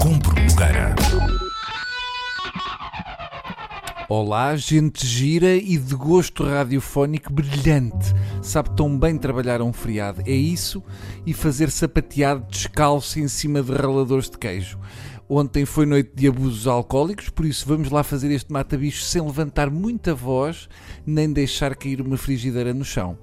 Compro lugar. Olá, gente gira e de gosto radiofónico brilhante. Sabe tão bem trabalhar um feriado. É isso e fazer sapateado descalço em cima de raladores de queijo. Ontem foi noite de abusos alcoólicos, por isso vamos lá fazer este mata-bicho sem levantar muita voz nem deixar cair uma frigideira no chão.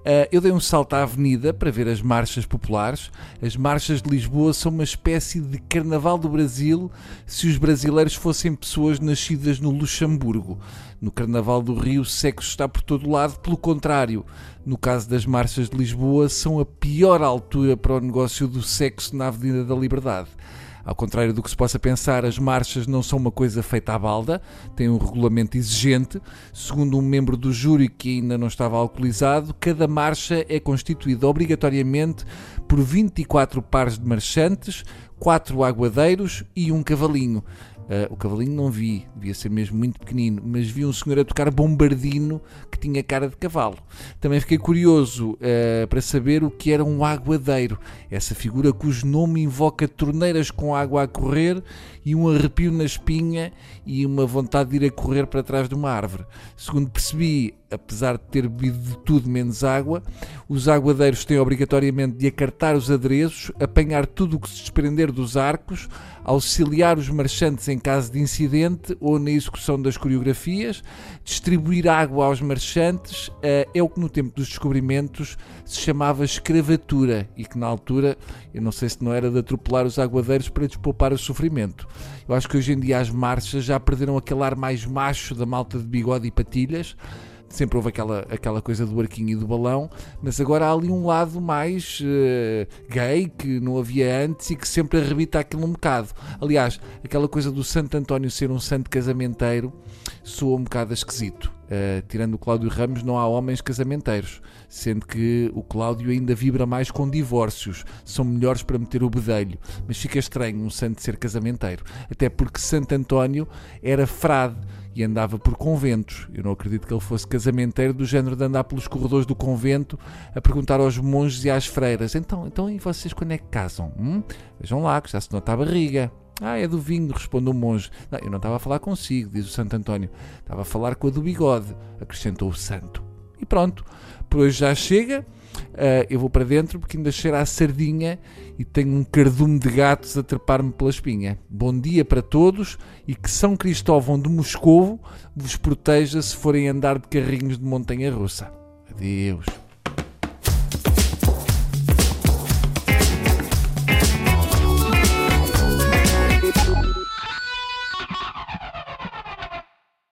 Uh, eu dei um salto à avenida para ver as marchas populares. As marchas de Lisboa são uma espécie de carnaval do Brasil se os brasileiros fossem pessoas nascidas no Luxemburgo. No carnaval do Rio, o sexo está por todo lado. Pelo contrário, no caso das marchas de Lisboa, são a pior altura para o negócio do sexo na Avenida da Liberdade. Ao contrário do que se possa pensar, as marchas não são uma coisa feita à balda, têm um regulamento exigente. Segundo um membro do júri que ainda não estava alcoolizado, cada marcha é constituída obrigatoriamente por 24 pares de marchantes, 4 aguadeiros e um cavalinho. Uh, o cavalinho não vi, devia ser mesmo muito pequenino, mas vi um senhor a tocar bombardino que tinha cara de cavalo. Também fiquei curioso uh, para saber o que era um aguadeiro, essa figura cujo nome invoca torneiras com água a correr e um arrepio na espinha e uma vontade de ir a correr para trás de uma árvore. Segundo percebi, apesar de ter bebido de tudo menos água, os aguadeiros têm obrigatoriamente de acartar os adereços, apanhar tudo o que se desprender dos arcos, auxiliar os marchantes em caso de incidente ou na execução das coreografias, distribuir água aos marchantes, eh, é o que no tempo dos descobrimentos se chamava escravatura e que na altura, eu não sei se não era de atropelar os aguadeiros para despoupar o sofrimento. Eu acho que hoje em dia as marchas já perderam aquele ar mais macho da malta de bigode e patilhas, sempre houve aquela, aquela coisa do arquinho e do balão, mas agora há ali um lado mais uh, gay que não havia antes e que sempre arrebita aquilo um bocado. Aliás, aquela coisa do Santo António ser um santo casamenteiro soa um bocado esquisito. Uh, tirando o Cláudio Ramos, não há homens casamenteiros, sendo que o Cláudio ainda vibra mais com divórcios, são melhores para meter o bedelho. Mas fica estranho um santo ser casamenteiro, até porque Santo António era frade e andava por conventos. Eu não acredito que ele fosse casamenteiro do género de andar pelos corredores do convento a perguntar aos monges e às freiras: então, então e vocês quando é que casam? Hum? Vejam lá, que já se nota a barriga. Ah, é do vinho, responde o monge. Não, eu não estava a falar consigo, diz o Santo António. Estava a falar com a do bigode, acrescentou o santo. E pronto, por hoje já chega. Uh, eu vou para dentro porque ainda cheira a sardinha e tenho um cardume de gatos a trepar-me pela espinha. Bom dia para todos e que São Cristóvão de Moscovo vos proteja se forem andar de carrinhos de montanha russa. Adeus.